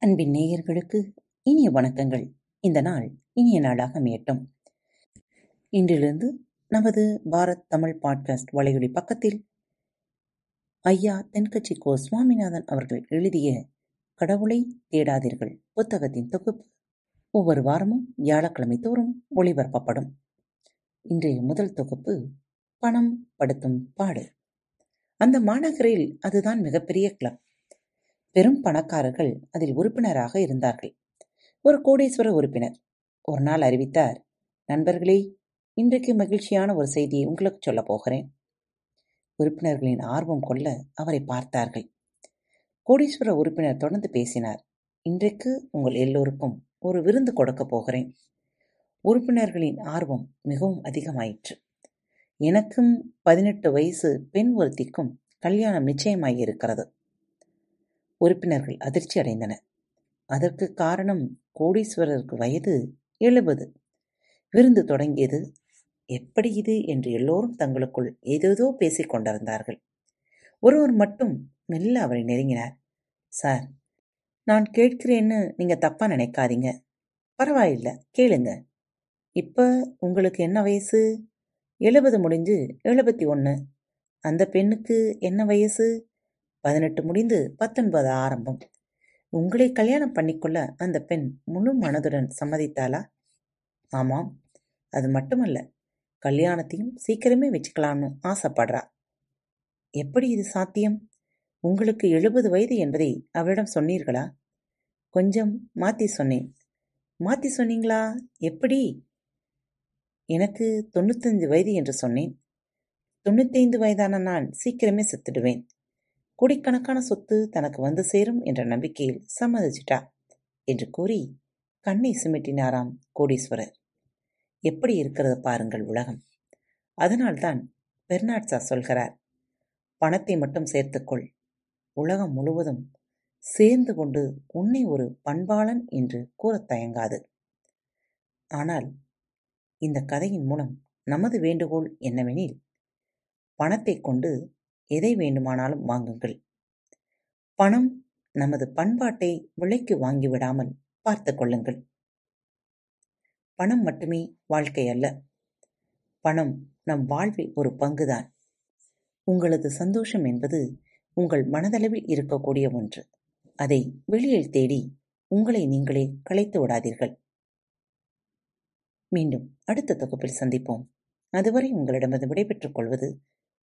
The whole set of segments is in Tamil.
அன்பின் நேயர்களுக்கு இனிய வணக்கங்கள். இந்த நாள் இனிய நாளாக அமையட்டும். இன்றிலிருந்து நமது பாரத் தமிழ் பாட்காஸ்ட் வலையொலி பக்கத்தில் ஐயா தென்கட்சி கோ சுவாமிநாதன் அவர்கள் எழுதிய கடவுளை தேடாதீர்கள் புத்தகத்தின் தொகுப்பு. ஒவ்வொரு வாரமும் வியாழக்கிழமை தோறும் ஒளிபரப்பப்படும். இன்றைய முதல் தொகுப்பு பணம் படுத்தும் பாடு. அந்த மாநகரில் அதுதான் மிகப்பெரிய கிளப் பெரும் பணக்காரர்கள் அதில் உறுப்பினராக இருந்தார்கள். ஒரு கோடீஸ்வர உறுப்பினர். ஒரு நாள் அறிவித்தார் நண்பர்களே இன்றைக்கு மகிழ்ச்சியான ஒரு செய்தியை உங்களுக்கு சொல்லப் போகிறேன். உறுப்பினர்களின் ஆர்வம் கொள்ள அவரை பார்த்தார்கள். கோடீஸ்வர உறுப்பினர் தொடர்ந்து பேசினார் இன்றைக்கு உங்கள் எல்லோருக்கும் ஒரு விருந்து கொடுக்கப் போகிறேன். உறுப்பினர்களின் ஆர்வம் மிகவும் அதிகமாயிற்று. எனக்கும் பதினெட்டு வயசு பெண் ஒருத்திக்கும் கல்யாணம் நிச்சயமாயிருக்கிறது. உறுப்பினர்கள் அதிர்ச்சி அடைந்தனர். அதற்கு காரணம் கோடீஸ்வரருக்கு வயது எழுபது. விருந்து தொடங்கியது எப்படி இது என்று எல்லோரும் தங்களுக்குள் ஏதேதோ பேசிக் கொண்டிருந்தார்கள். ஒருவர் மட்டும் மெல்ல அவரை நெருங்கினார். சார் நான் கேட்கிறேன்னு நீங்க தப்பா நினைக்காதீங்க. பரவாயில்ல கேளுங்க. இப்ப உங்களுக்கு என்ன வயசு? எழுபது முடிஞ்சு எழுபத்தி ஒன்று அந்த பெண்ணுக்கு என்ன வயசு? பதினெட்டு முடிந்து பத்தொன்பது ஆரம்பம். உங்களை கல்யாணம் பண்ணிக்கொள்ள அந்த பெண் முழு மனதுடன் சம்மதித்தாளா? ஆமாம். அது மட்டுமல்ல கல்யாணத்தையும் சீக்கிரமே வச்சுக்கலாம்னு ஆசைப்படுறா. எப்படி இது சாத்தியம்? உங்களுக்கு எழுபது வயது என்பதை அவளிடம் சொன்னீர்களா? கொஞ்சம் மாத்தி சொன்னேன். மாத்தி சொன்னீங்களா? எப்படி? எனக்கு தொண்ணூத்தஞ்சு வயது என்று சொன்னேன். தொண்ணூத்தைந்து வயதான நான் சீக்கிரமே செத்துடுவேன். கோடிக்கணக்கான சொத்து தனக்கு வந்து சேரும் என்ற நம்பிக்கையில் சம்மதிச்சிட்டா என்று கூறி கண்ணை சுமிட்டினாராம் கோடீஸ்வரர். எப்படி இருக்கிறது பாருங்கள் உலகம். அதனால்தான் பெர்னாட்சா சொல்கிறார் பணத்தை மட்டும் சேர்த்துக்கொள். உலகம் முழுவதும் சேர்ந்து கொண்டு உன்னை ஒரு பண்பாளன் என்று கூறத் தயங்காது. ஆனால் இந்த கதையின் மூலம் நமது வேண்டுகோள் என்னவெனில் பணத்தை கொண்டு எதை வேண்டுமானாலும் வாங்குங்கள். பணம் நமது பண்பாட்டை விலைக்கு வாங்கிவிடாமல் பார்த்து கொள்ளுங்கள். பணம் மட்டுமே வாழ்க்கை அல்ல. பணம் நம் வாழ்வில் ஒரு பங்குதான். உங்களது சந்தோஷம் என்பது உங்கள் மனதளவில் இருக்கக்கூடிய ஒன்று. அதை வெளியில் தேடி உங்களை நீங்களே களைத்து விடாதீர்கள். மீண்டும் அடுத்த தொகுப்பில் சந்திப்போம். அதுவரை உங்களிடமது விடைபெற்றுக் கொள்வது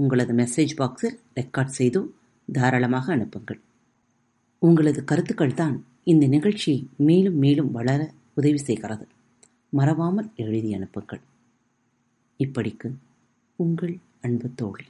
உங்களது மெசேஜ் பாக்ஸில் ரெக்கார்ட் செய்து தாராளமாக அனுப்புங்கள். உங்களது கருத்துக்கள் தான் இந்த நிகழ்ச்சி மேலும் மேலும் வளர உதவி செய்கிறது. மறவாமல் எழுதி அனுப்புங்கள். இப்படிக்கு உங்கள் அன்பு தோழி.